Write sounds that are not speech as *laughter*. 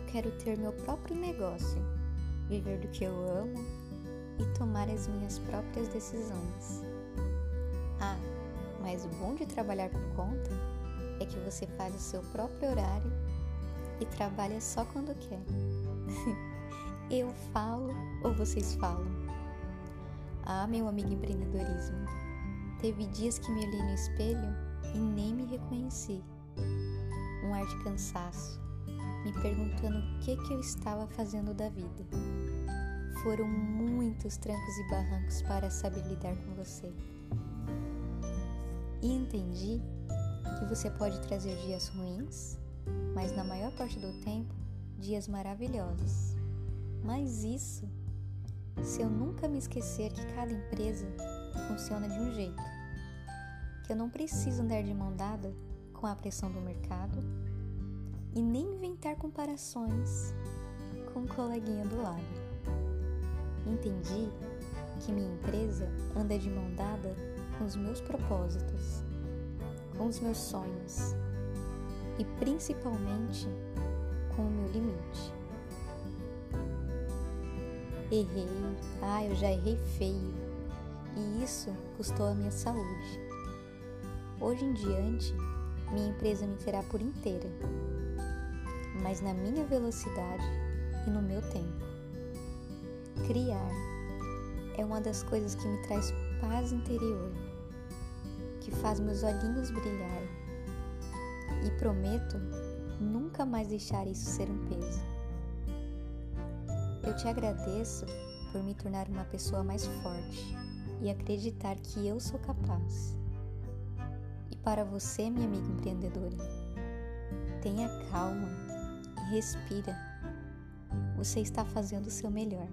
quero ter meu próprio negócio, viver do que eu amo e tomar as minhas próprias decisões. Ah, mas o bom de trabalhar por conta é que você faz o seu próprio horário e trabalha só quando quer. *laughs* eu falo ou vocês falam? Ah, meu amigo empreendedorismo, teve dias que me olhei no espelho e nem me reconheci. Um ar de cansaço, me perguntando o que, que eu estava fazendo da vida. Foram muitos trancos e barrancos para saber lidar com você. E entendi que você pode trazer dias ruins, mas na maior parte do tempo, dias maravilhosos. Mas isso se eu nunca me esquecer que cada empresa funciona de um jeito, que eu não preciso andar de mão dada com a pressão do mercado e nem inventar comparações com o coleguinha do lado. Entendi que minha empresa anda de mão dada com os meus propósitos, com os meus sonhos e principalmente com o meu limite. Errei, ah, eu já errei feio, e isso custou a minha saúde. Hoje em diante, minha empresa me terá por inteira, mas na minha velocidade e no meu tempo. Criar é uma das coisas que me traz paz interior, que faz meus olhinhos brilhar, e prometo nunca mais deixar isso ser um peso. Eu te agradeço por me tornar uma pessoa mais forte e acreditar que eu sou capaz. E para você, minha amiga empreendedora, tenha calma respira. Você está fazendo o seu melhor.